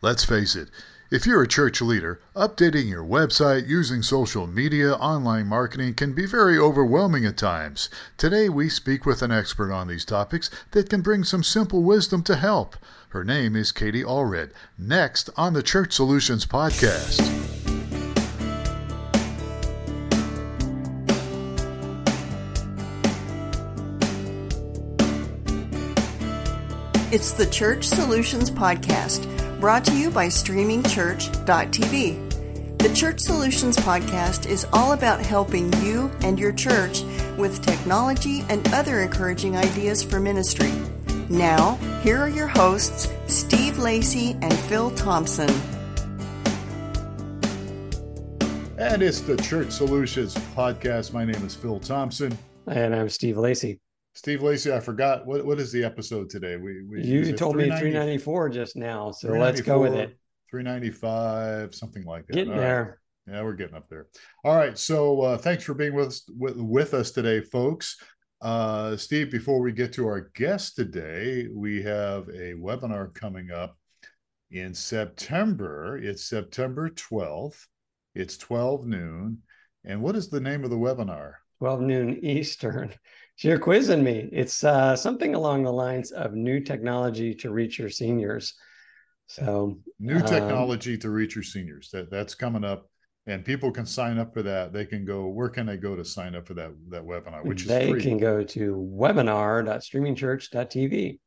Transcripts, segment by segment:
Let's face it, if you're a church leader, updating your website using social media, online marketing can be very overwhelming at times. Today, we speak with an expert on these topics that can bring some simple wisdom to help. Her name is Katie Allred. Next on the Church Solutions Podcast. It's the Church Solutions Podcast, brought to you by StreamingChurch.tv. The Church Solutions Podcast is all about helping you and your church with technology and other encouraging ideas for ministry. Now, here are your hosts, Steve Lacey and Phil Thompson. And it's the Church Solutions Podcast. My name is Phil Thompson. And I'm Steve Lacey. Steve Lacey, I forgot what what is the episode today? We, we you told me 394 just now, so let's go with it. 395, something like that. Getting All there. Right. Yeah, we're getting up there. All right. So uh, thanks for being with us with, with us today, folks. Uh, Steve, before we get to our guest today, we have a webinar coming up in September. It's September 12th. It's 12 noon. And what is the name of the webinar? 12 noon Eastern. You're quizzing me. It's uh, something along the lines of new technology to reach your seniors. So new um, technology um, to reach your seniors. That that's coming up, and people can sign up for that. They can go. Where can they go to sign up for that that webinar? Which they is free. can go to webinar.streamingchurch.tv.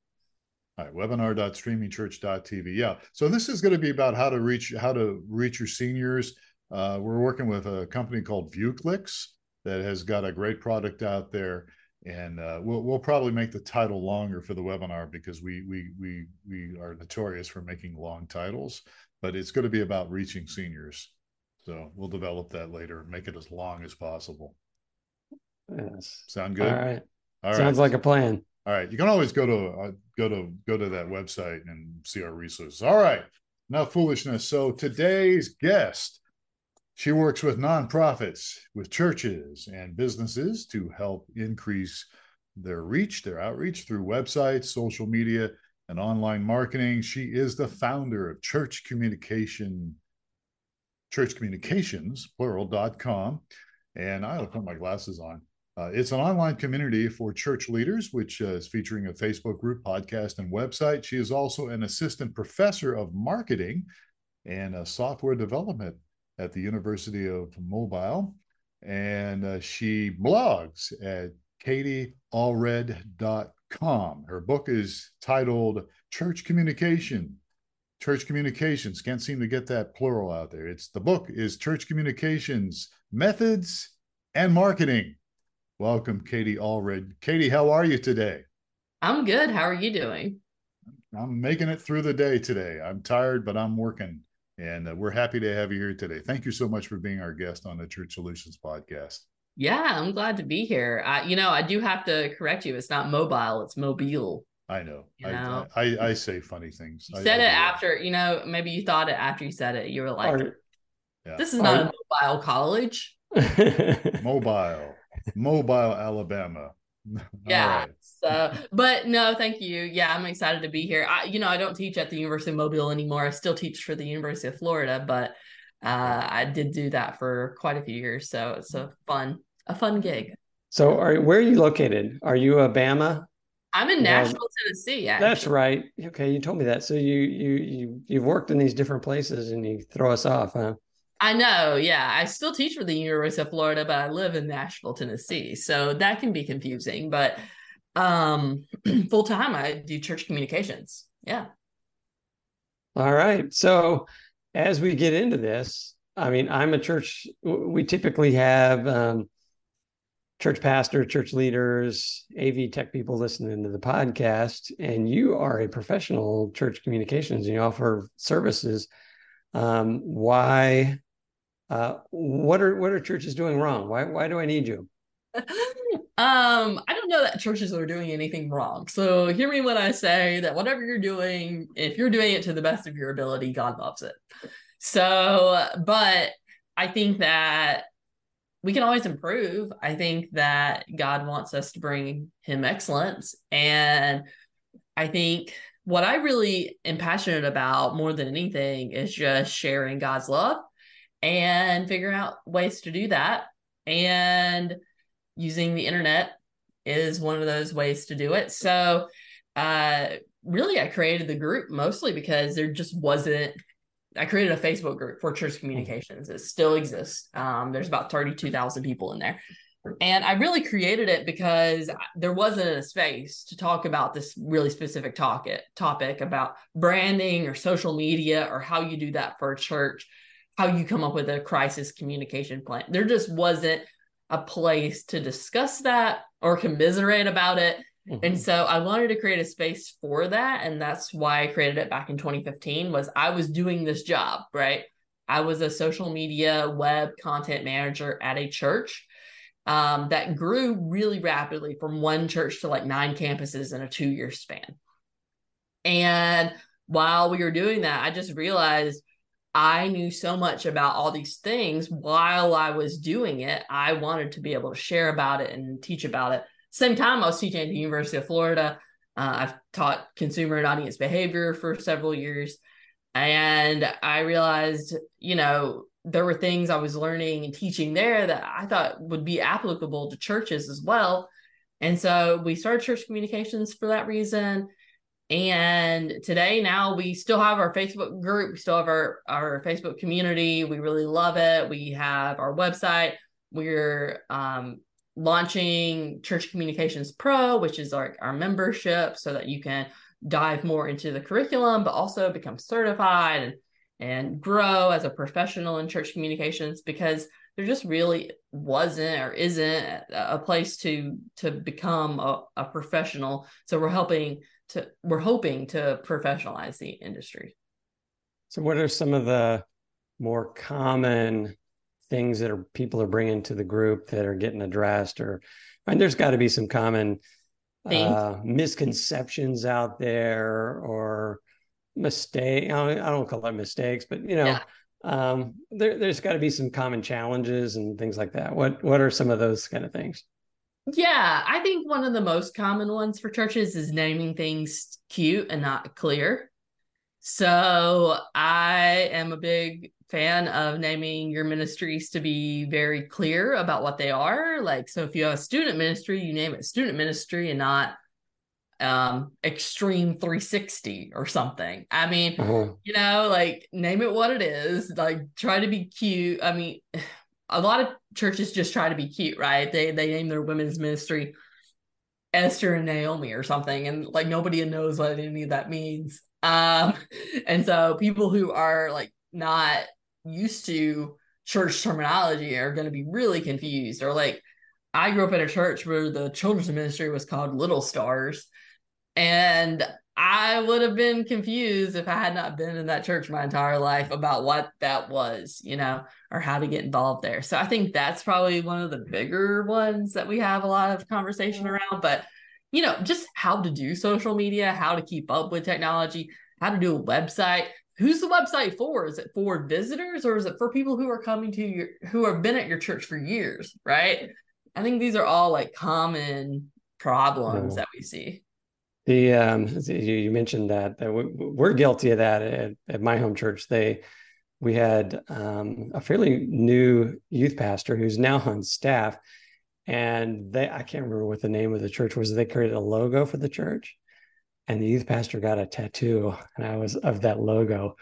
All right, webinar.streamingchurch.tv. Yeah. So this is going to be about how to reach how to reach your seniors. Uh, we're working with a company called ViewClix that has got a great product out there and uh, we'll we'll probably make the title longer for the webinar because we we we we are notorious for making long titles, but it's going to be about reaching seniors. So we'll develop that later, make it as long as possible. Yes. Sound good? All right. All Sounds right. like a plan. All right. You can always go to uh, go to go to that website and see our resources. All right. Now foolishness. So today's guest she works with nonprofits, with churches and businesses to help increase their reach, their outreach through websites, social media, and online marketing. She is the founder of Church Communication, Church Communications, plural.com. And I'll put my glasses on. Uh, it's an online community for church leaders, which uh, is featuring a Facebook group, podcast, and website. She is also an assistant professor of marketing and uh, software development at the University of Mobile. And uh, she blogs at katieallred.com. Her book is titled Church Communication. Church Communications. Can't seem to get that plural out there. It's the book is Church Communications Methods and Marketing. Welcome, Katie Allred. Katie, how are you today? I'm good. How are you doing? I'm making it through the day today. I'm tired, but I'm working. And uh, we're happy to have you here today. Thank you so much for being our guest on the Church Solutions podcast. Yeah, I'm glad to be here. I, you know, I do have to correct you. It's not mobile, it's mobile. I know. You know? I, I, I, say funny things. You said I, it after, you know, maybe you thought it after you said it. You were like, yeah. this is not Are, a mobile college. mobile, mobile Alabama. yeah. Right. So, but no, thank you. Yeah, I'm excited to be here. I, you know, I don't teach at the University of Mobile anymore. I still teach for the University of Florida, but uh, I did do that for quite a few years. So it's a fun, a fun gig. So, are where are you located? Are you a Bama? I'm in Nashville, Tennessee. Actually. That's right. Okay, you told me that. So you you you you've worked in these different places, and you throw us off, huh? I know, yeah. I still teach for the University of Florida, but I live in Nashville, Tennessee. So that can be confusing. But um full time I do church communications. Yeah. All right. So as we get into this, I mean, I'm a church, we typically have um, church pastor, church leaders, AV tech people listening to the podcast, and you are a professional church communications and you offer services. Um, why uh, what are what are churches doing wrong? Why why do I need you? um, I don't know that churches are doing anything wrong. So hear me when I say that whatever you're doing, if you're doing it to the best of your ability, God loves it. So, but I think that we can always improve. I think that God wants us to bring him excellence. And I think what I really am passionate about more than anything is just sharing God's love and figuring out ways to do that. And using the internet is one of those ways to do it. So, uh, really, I created the group mostly because there just wasn't. I created a Facebook group for church communications. It still exists. Um, there's about 32,000 people in there. And I really created it because there wasn't a space to talk about this really specific topic topic about branding or social media or how you do that for a church, how you come up with a crisis communication plan. There just wasn't a place to discuss that or commiserate about it. Mm-hmm. And so I wanted to create a space for that and that's why I created it back in 2015 was I was doing this job, right? I was a social media web content manager at a church um, that grew really rapidly from one church to like nine campuses in a two year span. And while we were doing that, I just realized I knew so much about all these things while I was doing it. I wanted to be able to share about it and teach about it. Same time, I was teaching at the University of Florida. Uh, I've taught consumer and audience behavior for several years. And I realized, you know, there were things I was learning and teaching there that I thought would be applicable to churches as well. And so we started church communications for that reason. And today, now we still have our Facebook group, we still have our, our Facebook community. We really love it. We have our website. We're um, launching Church Communications Pro, which is our, our membership, so that you can dive more into the curriculum, but also become certified and and grow as a professional in church communications because there just really wasn't or isn't a place to to become a, a professional so we're helping to we're hoping to professionalize the industry so what are some of the more common things that are people are bringing to the group that are getting addressed or and there's got to be some common uh, misconceptions out there or mistake. I don't, call it mistakes, but you know, yeah. um, there, there's got to be some common challenges and things like that. What what are some of those kind of things? Yeah, I think one of the most common ones for churches is naming things cute and not clear. So I am a big fan of naming your ministries to be very clear about what they are. Like, so if you have a student ministry, you name it student ministry and not um extreme 360 or something i mean uh-huh. you know like name it what it is like try to be cute i mean a lot of churches just try to be cute right they they name their women's ministry esther and naomi or something and like nobody knows what any of that means um and so people who are like not used to church terminology are going to be really confused or like I grew up in a church where the children's ministry was called Little Stars. And I would have been confused if I had not been in that church my entire life about what that was, you know, or how to get involved there. So I think that's probably one of the bigger ones that we have a lot of conversation around. But, you know, just how to do social media, how to keep up with technology, how to do a website. Who's the website for? Is it for visitors or is it for people who are coming to your who have been at your church for years? Right. I think these are all like common problems that we see. The um, you mentioned that, that we're guilty of that at, at my home church. They we had um, a fairly new youth pastor who's now on staff, and they I can't remember what the name of the church was. They created a logo for the church, and the youth pastor got a tattoo, and I was of that logo.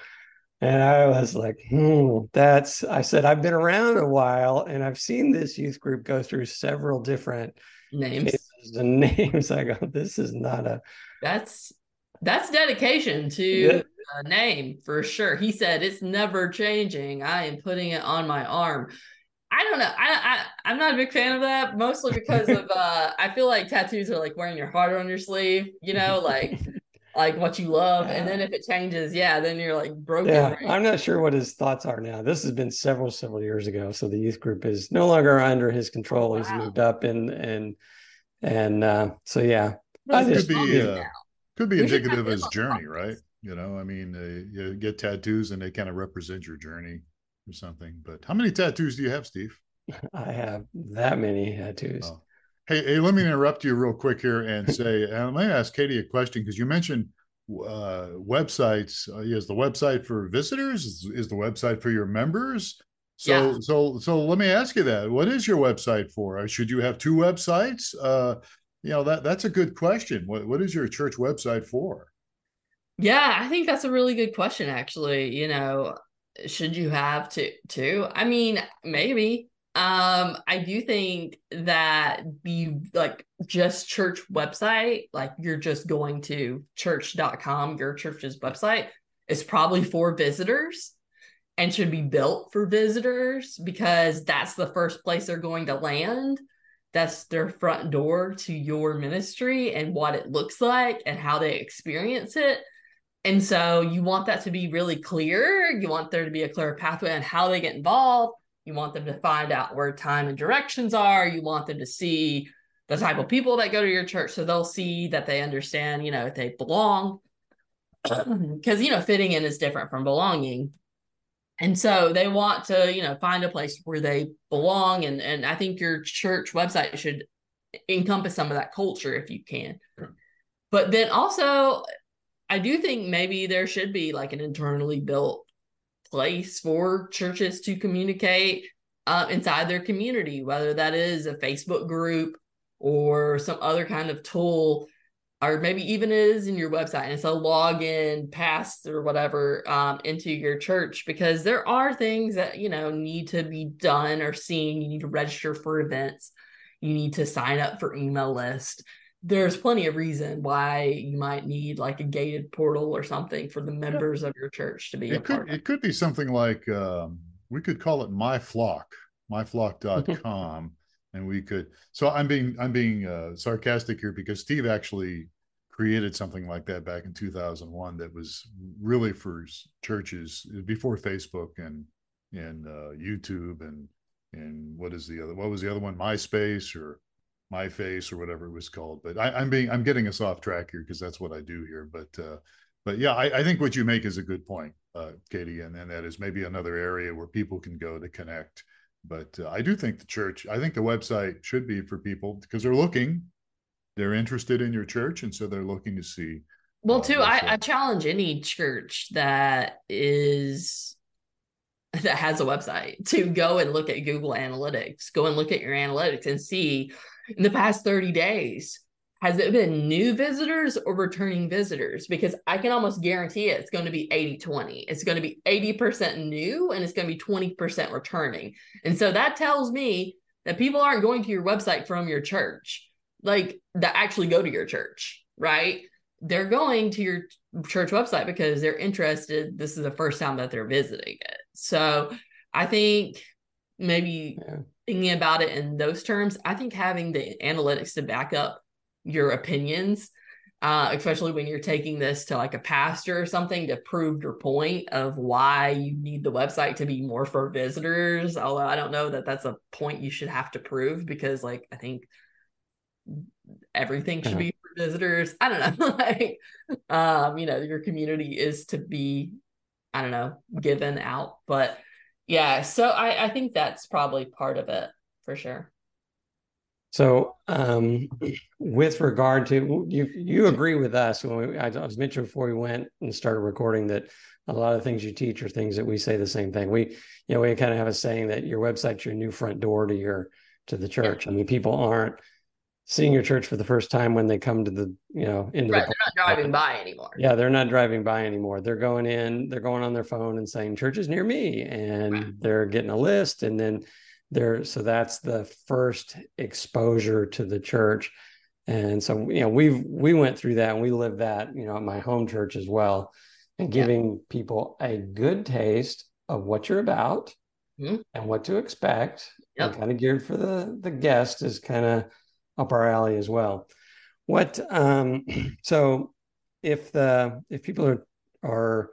And I was like, hmm, that's, I said, I've been around a while and I've seen this youth group go through several different names and names. I go, this is not a. That's that's dedication to yeah. a name for sure. He said it's never changing. I am putting it on my arm. I don't know. I, I I'm not a big fan of that, mostly because of uh I feel like tattoos are like wearing your heart on your sleeve, you know, like like what you love. And then if it changes, yeah, then you're like broken. Yeah, right? I'm not sure what his thoughts are now. This has been several, several years ago. So the youth group is no longer under his control. Wow. He's moved up and and and uh, so yeah, well, could be uh, could be indicative of his journey, right? You know, I mean, uh, you get tattoos and they kind of represent your journey or something. But how many tattoos do you have, Steve? I have that many tattoos. Oh. Hey, hey, let me interrupt you real quick here and say, and let me ask Katie a question because you mentioned uh, websites. Uh, is the website for visitors? Is, is the website for your members? So, Yeah. so, so let me ask you that. What is your website for? Uh, Should you have two websites? Uh, you know that that's a good question. What what is your church website for? Yeah, I think that's a really good question, actually. You know, should you have two? two? I mean, maybe. Um, I do think that the like just church website, like you're just going to church.com, your church's website, is probably for visitors and should be built for visitors because that's the first place they're going to land. That's their front door to your ministry and what it looks like and how they experience it. And so you want that to be really clear. You want there to be a clear pathway on how they get involved. You want them to find out where time and directions are. You want them to see the type of people that go to your church so they'll see that they understand, you know, if they belong. Because, you know, fitting in is different from belonging. And so they want to, you know, find a place where they belong. And, and I think your church website should encompass some of that culture if you can. Sure. But then also, I do think maybe there should be like an internally built place for churches to communicate uh, inside their community, whether that is a Facebook group or some other kind of tool, or maybe even it is in your website and it's a login pass or whatever um, into your church because there are things that you know need to be done or seen. You need to register for events. You need to sign up for email list there's plenty of reason why you might need like a gated portal or something for the members of your church to be a It could part of. it could be something like um, we could call it my flock, myflock.com, and we could. So I'm being I'm being uh, sarcastic here because Steve actually created something like that back in 2001 that was really for churches before Facebook and and uh, YouTube and and what is the other what was the other one MySpace or my face or whatever it was called but I, i'm being i'm getting us off track here because that's what i do here but uh but yeah I, I think what you make is a good point uh katie and, and that is maybe another area where people can go to connect but uh, i do think the church i think the website should be for people because they're looking they're interested in your church and so they're looking to see Well, uh, too, I. I challenge any church that is that has a website to go and look at Google Analytics, go and look at your analytics and see in the past 30 days, has it been new visitors or returning visitors? Because I can almost guarantee it, it's going to be 80 20. It's going to be 80% new and it's going to be 20% returning. And so that tells me that people aren't going to your website from your church, like that actually go to your church, right? They're going to your church website because they're interested. This is the first time that they're visiting it. So I think maybe Yeah. thinking about it in those terms, I think having the analytics to back up your opinions, uh, especially when you're taking this to like a pastor or something to prove your point of why you need the website to be more for visitors. Although I don't know that that's a point you should have to prove because, like, I think everything should Yeah. be for visitors. I don't know. like, um, you know, your community is to be, I don't know, given out. But yeah, so I, I think that's probably part of it for sure. So, um, with regard to you, you agree with us when we, I, was mentioned before we went and started recording that a lot of things you teach are things that we say the same thing. We, you know, we kind of have a saying that your website's your new front door to your to the church. I mean, people aren't seeing your church for the first time when they come to the, you know, into Right. the They're not driving by anymore. yeah, they're not driving by anymore. They're going in, they're going on their phone and saying church is near me and Right. they're getting a list and then they're so that's the first exposure to the church. And so you know, we've we went through that and we lived that, you know, at my home church as well and Yeah. giving people a good taste of what you're about Mhm. and what to expect and kind of geared for the the guest is kind of up our alley as well. What um so if the if people are are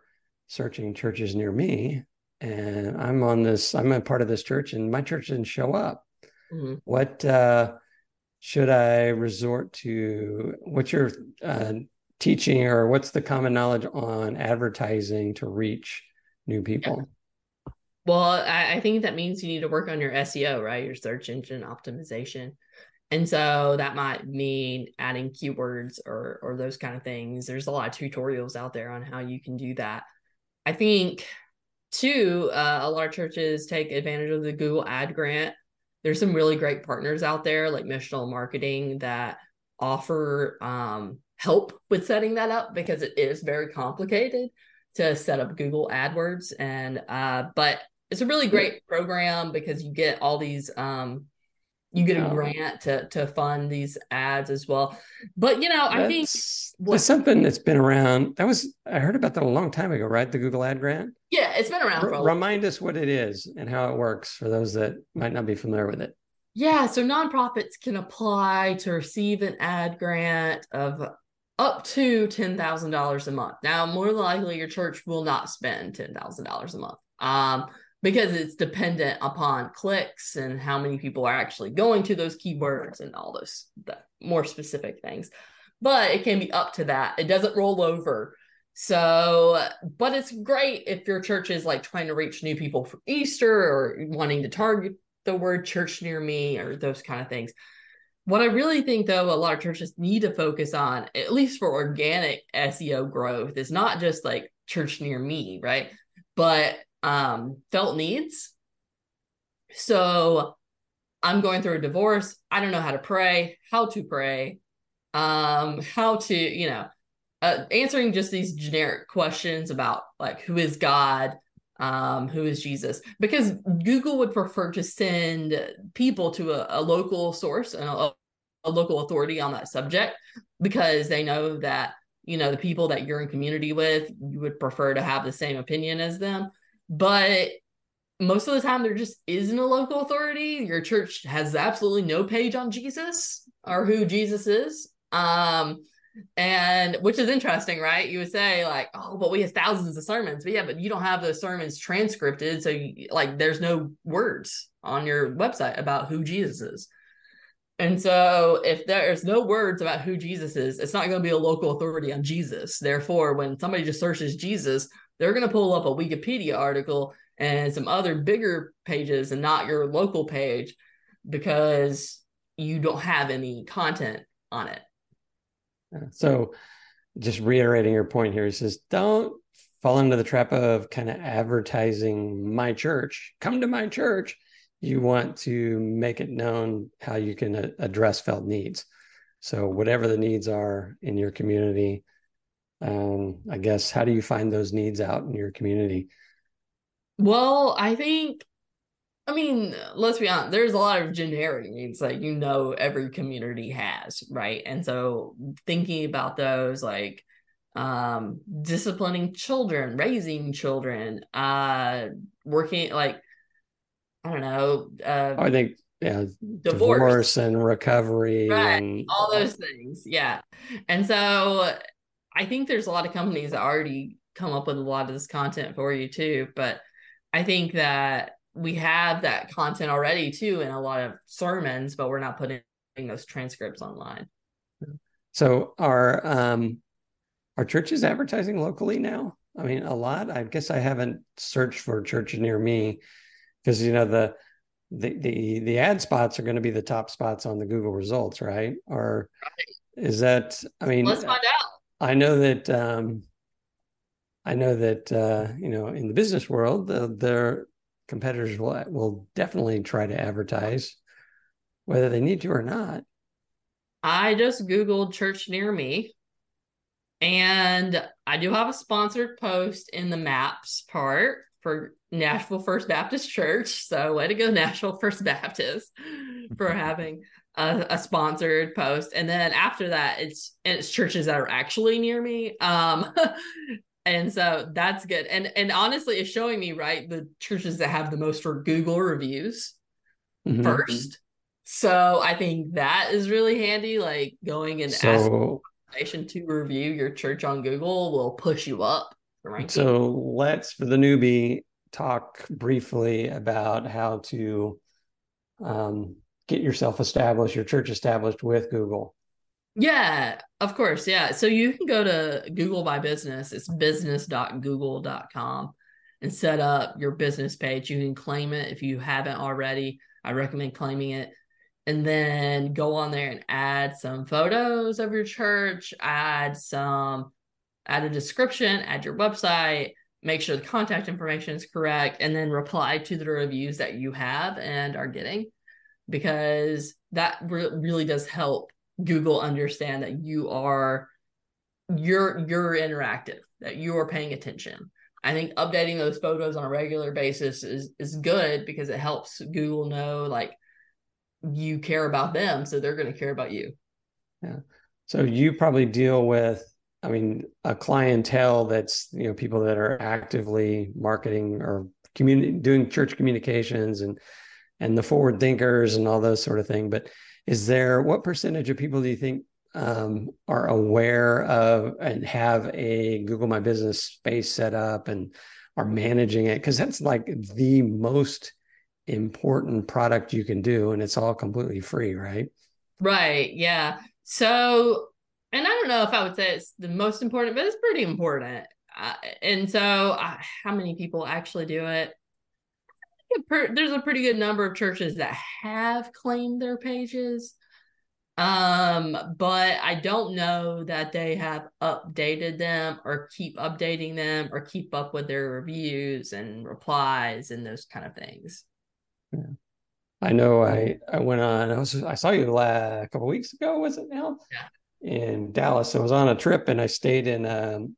searching churches near me and I'm on this I'm a part of this church and my church didn't show up Mhm. what uh should I resort to what's your uh teaching or what's the common knowledge on advertising to reach new people Well, I, I think that means you need to work on your SEO, right? Your search engine optimization. And so that might mean adding keywords or or those kind of things. There's a lot of tutorials out there on how you can do that. I think too, uh, a lot of churches take advantage of the Google Ad Grant. There's some really great partners out there like Missional Marketing that offer um, help with setting that up because it is very complicated to set up Google AdWords. And uh, but it's a really great program because you get all these um, you get a grant to to fund these ads as well. But you know, that's, I think that's something that's been around. That was I heard about that a long time ago, right? The Google Ad Grant. Yeah, it's been around. R- remind us what it is and how it works for those that might not be familiar with it. Yeah, so nonprofits can apply to receive an ad grant of up to $10,000 a month. Now, more likely your church will not spend $10,000 a month um, because it's dependent upon clicks and how many people are actually going to those keywords and all those more specific things. But it can be up to that. It doesn't roll over. So, but it's great if your church is like trying to reach new people for Easter or wanting to target the word church near me or those kind of things. What I really think, though, a lot of churches need to focus on, at least for organic SEO growth, is not just like church near me, right? But um, felt needs. So I'm going through a divorce. I don't know how to pray, how to pray, um, how to, you know, uh, answering just these generic questions about like who is God, um, who is Jesus, because Google would prefer to send people to a, a local source and a, a, local authority on that subject because they know that you know the people that you're in community with, you would prefer to have the same opinion as them. But most of the time, there just isn't a local authority. Your church has absolutely no page on Jesus or who Jesus is. Um, and which is interesting, right? You would say like, oh, but we have thousands of sermons, but yeah, but you don't have those sermons transcripted, so you, like there's no words on your website about who Jesus is. And so, if there's no words about who Jesus is, it's not going to be a local authority on Jesus. Therefore, when somebody just searches Jesus, they're going to pull up a Wikipedia article and some other bigger pages and not your local page because you don't have any content on it. So, just reiterating your point here, he says, don't fall into the trap of kind of advertising my church. Come to my church. You want to make it known how you can address felt needs. So, whatever the needs are in your community, um, I guess, how do you find those needs out in your community? Well, I think I mean, let's be honest, there's a lot of generic needs that you know every community has, right? And so thinking about those like um disciplining children, raising children, uh working like I don't know, uh I think yeah, divorce, divorce and recovery right, and all those things. Yeah. And so I think there's a lot of companies that already come up with a lot of this content for you too, but I think that we have that content already too in a lot of sermons, but we're not putting those transcripts online. So are um are churches advertising locally now? I mean, a lot. I guess I haven't searched for a church near me because you know the the the the ad spots are going to be the top spots on the Google results, right? Or right. is that? I mean, let's find out. I know that um, I know that uh, you know in the business world, the, there competitors will will definitely try to advertise whether they need to or not. I just googled church near me and i do have a sponsored post in the maps part for nashville first baptist church so way to go nashville first baptist for having a, a, sponsored post. And then after that it's it's churches that are actually near me. Um and so that's good. And and honestly it's showing me right the churches that have the most for google reviews mm-hmm. first. So i think that is really handy like going and so, asking to review your church on google will push you up so let's for the newbie talk briefly about how to um, get yourself established your church established with google yeah, of course. Yeah. So you can go to Google My Business. It's business.google.com and set up your business page. You can claim it if you haven't already. I recommend claiming it. and then go on there and add some photos of your church, add some, add a description, add your website, make sure the contact information is correct, and then reply to the reviews that you have and are getting, because that re- really does help Google understand that you are you're you're interactive, that you are paying attention. I think updating those photos on a regular basis is is good because it helps Google know like you care about them, so they're going to care about you. Yeah. So you probably deal with, I mean, a clientele that's you know people that are actively marketing or community doing church communications and and the forward thinkers and all those sort of thing. But is there what percentage of people do you think um, are aware of and have a Google My Business space set up and are managing it? Because that's like the most important product you can do and it's all completely free right right yeah so and i don't know if i would say it's the most important but it's pretty important uh, and so uh, how many people actually do it there's a pretty good number of churches that have claimed their pages um but i don't know that they have updated them or keep updating them or keep up with their reviews and replies and those kind of things yeah. I know I I went on. I was I saw you last, a couple weeks ago. Was it now? Yeah. In Dallas, I was on a trip and I stayed in. Um,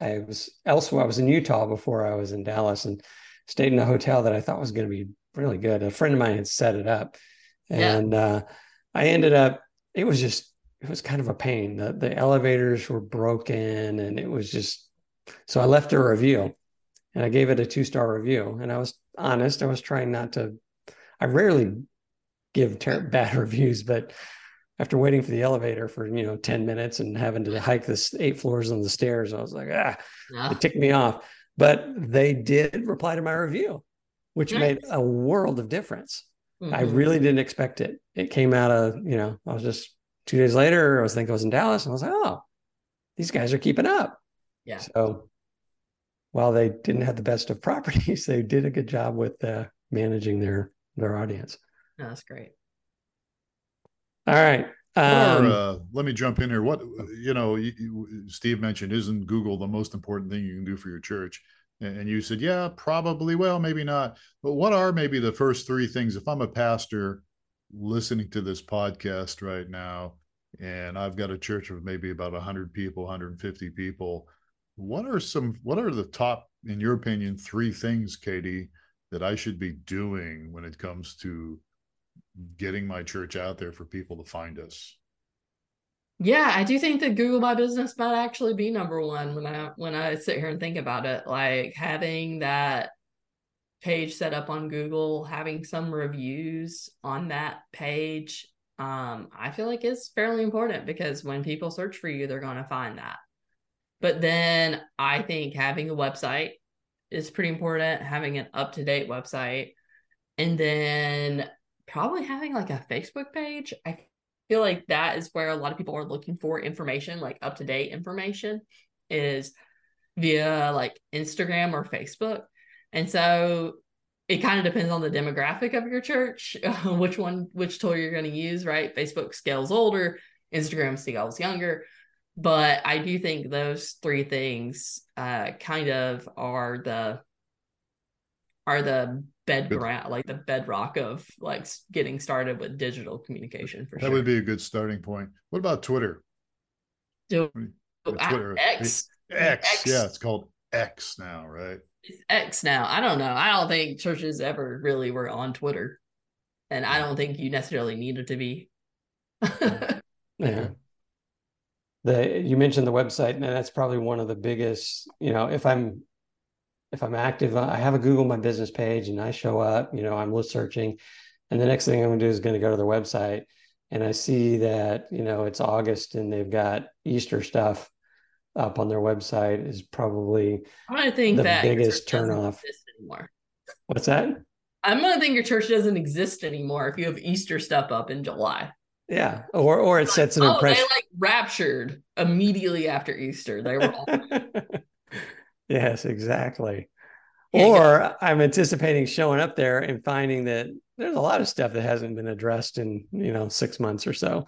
I was elsewhere. I was in Utah before I was in Dallas and stayed in a hotel that I thought was going to be really good. A friend of mine had set it up, and yeah. uh, I ended up. It was just. It was kind of a pain. The the elevators were broken, and it was just. So I left a review, and I gave it a two star review. And I was honest. I was trying not to. I rarely give ter- bad reviews, but after waiting for the elevator for you know 10 minutes and having to hike this eight floors on the stairs i was like ah yeah. it ticked me off but they did reply to my review which nice. made a world of difference mm-hmm. i really didn't expect it it came out of you know i was just two days later i was thinking i was in dallas and i was like oh these guys are keeping up yeah so while they didn't have the best of properties, they did a good job with uh, managing their their audience. No, that's great. All right. Um, or, uh, let me jump in here. What you know, you, you, Steve mentioned, isn't Google the most important thing you can do for your church? And you said, yeah, probably. Well, maybe not. But what are maybe the first three things? If I'm a pastor listening to this podcast right now, and I've got a church of maybe about 100 people, 150 people, what are some what are the top in your opinion three things katie that i should be doing when it comes to getting my church out there for people to find us. Yeah i do think that google my business might actually be number one when i when i sit here and think about it. Like having that page set up on google having some reviews on that page um, i feel like is fairly important because when people search for you they're going to find that. But then I think having a website is pretty important, having an up to date website, and then probably having like a Facebook page. I feel like that is where a lot of people are looking for information, like up to date information, is via like Instagram or Facebook. And so it kind of depends on the demographic of your church, which one, which tool you're going to use, right? Facebook scales older, Instagram scales younger but I do think those three things uh, kind of are the are the bedrock, like the bedrock of like getting started with digital communication. For that sure. would be a good starting point. What about Twitter? Do, oh, ah, Twitter X. X. X. Yeah, it's called X now, right? It's X now. I don't know. I don't think churches ever really were on Twitter, and I don't think you necessarily needed to be. yeah the you mentioned the website and that's probably one of the biggest you know if i'm if i'm active i have a google my business page and i show up you know i'm list searching and the next thing i'm going to do is going to go to their website and i see that you know it's august and they've got easter stuff up on their website is probably i think the that biggest turnoff anymore what's that i'm going to think your church doesn't exist anymore if you have easter stuff up in july yeah, or or it sets an oh, impression. They like raptured immediately after Easter. They were all. yes, exactly. Yeah, or yeah. I'm anticipating showing up there and finding that there's a lot of stuff that hasn't been addressed in you know six months or so.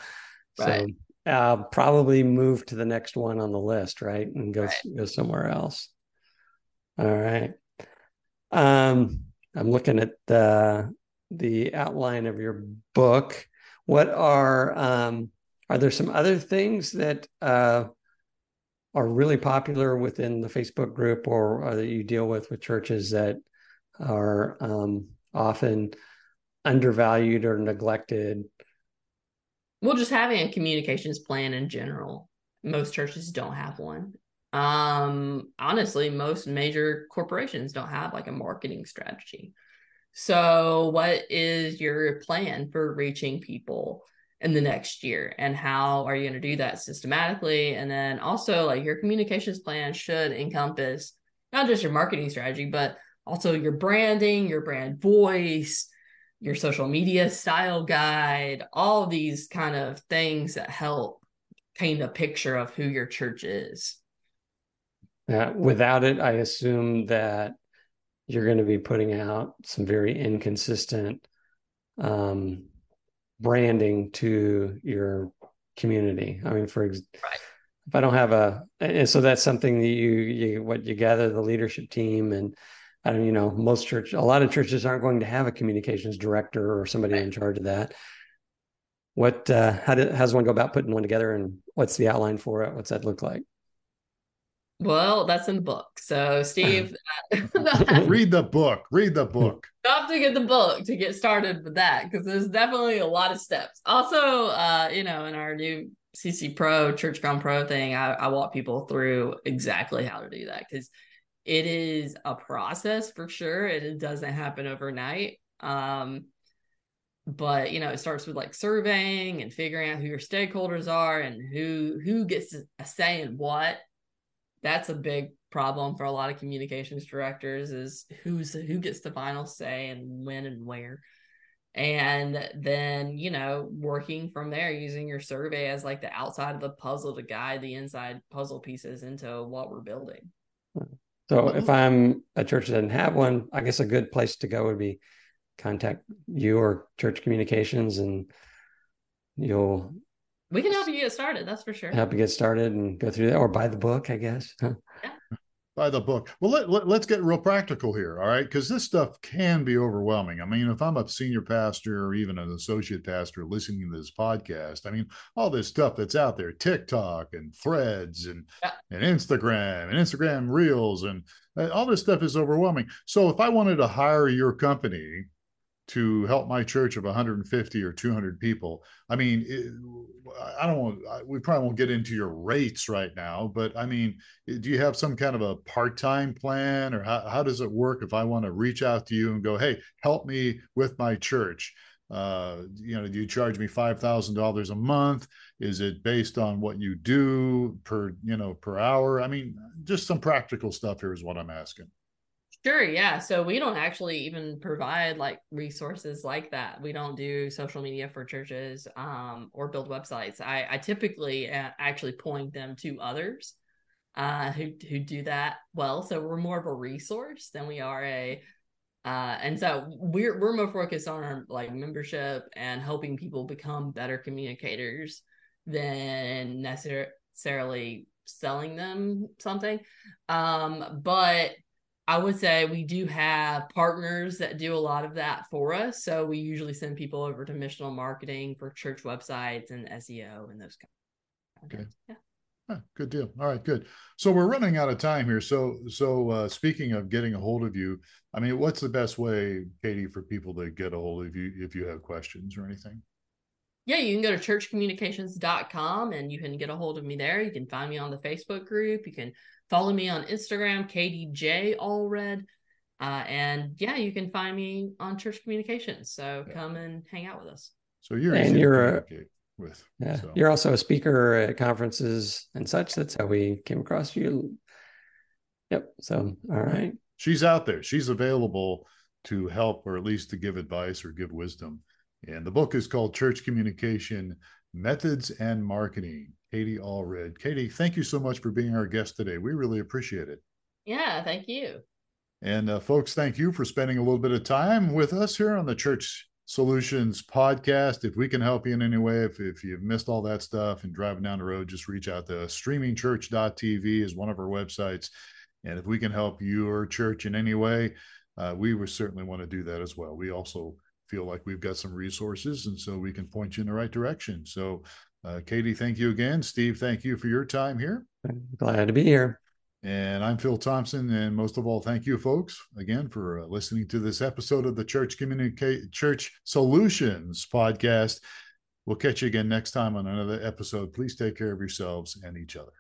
Right. So uh, probably move to the next one on the list, right, and go Right. go somewhere else. All right. Um, I'm looking at the the outline of your book. What are um, are there some other things that uh, are really popular within the Facebook group or, or that you deal with with churches that are um, often undervalued or neglected? Well, just having a communications plan in general. Most churches don't have one. Um, honestly, most major corporations don't have like a marketing strategy. So, what is your plan for reaching people in the next year? And how are you going to do that systematically? And then also, like, your communications plan should encompass not just your marketing strategy, but also your branding, your brand voice, your social media style guide, all these kind of things that help paint a picture of who your church is. Uh, without it, I assume that you're going to be putting out some very inconsistent um, branding to your community. I mean, for ex- Right. if I don't have a, and so that's something that you you what you gather the leadership team and. I don't, you know, most church, a lot of churches aren't going to have a communications director or somebody Right. in charge of that. What, uh, how, do, how does one go about putting one together and what's the outline for it? What's that look like? Well, that's in the book. So, Steve, Read the book. Read the book. you have to get the book to get started with that because there's definitely a lot of steps. Also, uh, you know, in our new CC Pro, Church Ground Pro thing, I, I walk people through exactly how to do that because it is a process for sure. and It doesn't happen overnight. Um, but you know, it starts with like surveying and figuring out who your stakeholders are and who who gets a say in what. That's a big problem for a lot of communications directors is who's who gets the final say and when and where. And then you know working from there using your survey as like the outside of the puzzle to guide the inside puzzle pieces into what we're building. So if I'm a church that doesn't have one, I guess a good place to go would be contact you or church communications and you'll we can help you get started that's for sure help you get started and go through that or buy the book, I guess. Huh? By the book. Well, let, let, us get real practical here. All right. Because this stuff can be overwhelming. I mean, if I'm a senior pastor or even an associate pastor listening to this podcast, I mean, all this stuff that's out there TikTok and threads and, Yeah. and Instagram and Instagram reels and uh, all this stuff is overwhelming. So if I wanted to hire your company, to help my church of 150 or 200 people. I mean, it, I don't want, we probably won't get into your rates right now, but I mean, do you have some kind of a part-time plan or how, how does it work if I want to reach out to you and go, Hey, help me with my church? Uh, you know, do you charge me $5,000 a month? Is it based on what you do per, you know, per hour? I mean, just some practical stuff here is what I'm asking. Sure, yeah. So we don't actually even provide like resources like that. We don't do social media for churches um, or build websites. I, I typically uh, actually point them to others uh, who who do that well. So we're more of a resource than we are a. Uh, and so we're we're more focused on our like membership and helping people become better communicators than necessarily selling them something. Um, but I would say we do have partners that do a lot of that for us. So we usually send people over to missional marketing for church websites and SEO and those kind of Okay. Yeah. Huh, good deal. All right, good. So we're running out of time here. So, so uh, speaking of getting a hold of you, I mean, what's the best way, Katie, for people to get a hold of you if you have questions or anything? Yeah, you can go to churchcommunications.com and you can get a hold of me there. You can find me on the Facebook group. You can follow me on Instagram, KDJ Allred. Uh, and yeah, you can find me on Church Communications. So Yeah. come and hang out with us. So you're And easy you're a- with. Yeah. So. You're also a speaker at conferences and such. That's how we came across you. Yep. So, all right. she's out there. She's available to help or at least to give advice or give wisdom. And the book is called Church Communication Methods and Marketing. Katie Allred. Katie, thank you so much for being our guest today. We really appreciate it. Yeah, thank you. And uh, folks, thank you for spending a little bit of time with us here on the Church Solutions podcast. If we can help you in any way, if, if you've missed all that stuff and driving down the road, just reach out to us. streamingchurch.tv is one of our websites. And if we can help your church in any way, uh, we would certainly want to do that as well. We also feel like we've got some resources, and so we can point you in the right direction. So, uh, Katie, thank you again. Steve, thank you for your time here. Glad to be here. And I'm Phil Thompson. And most of all, thank you, folks, again for uh, listening to this episode of the Church Communicate Church Solutions podcast. We'll catch you again next time on another episode. Please take care of yourselves and each other.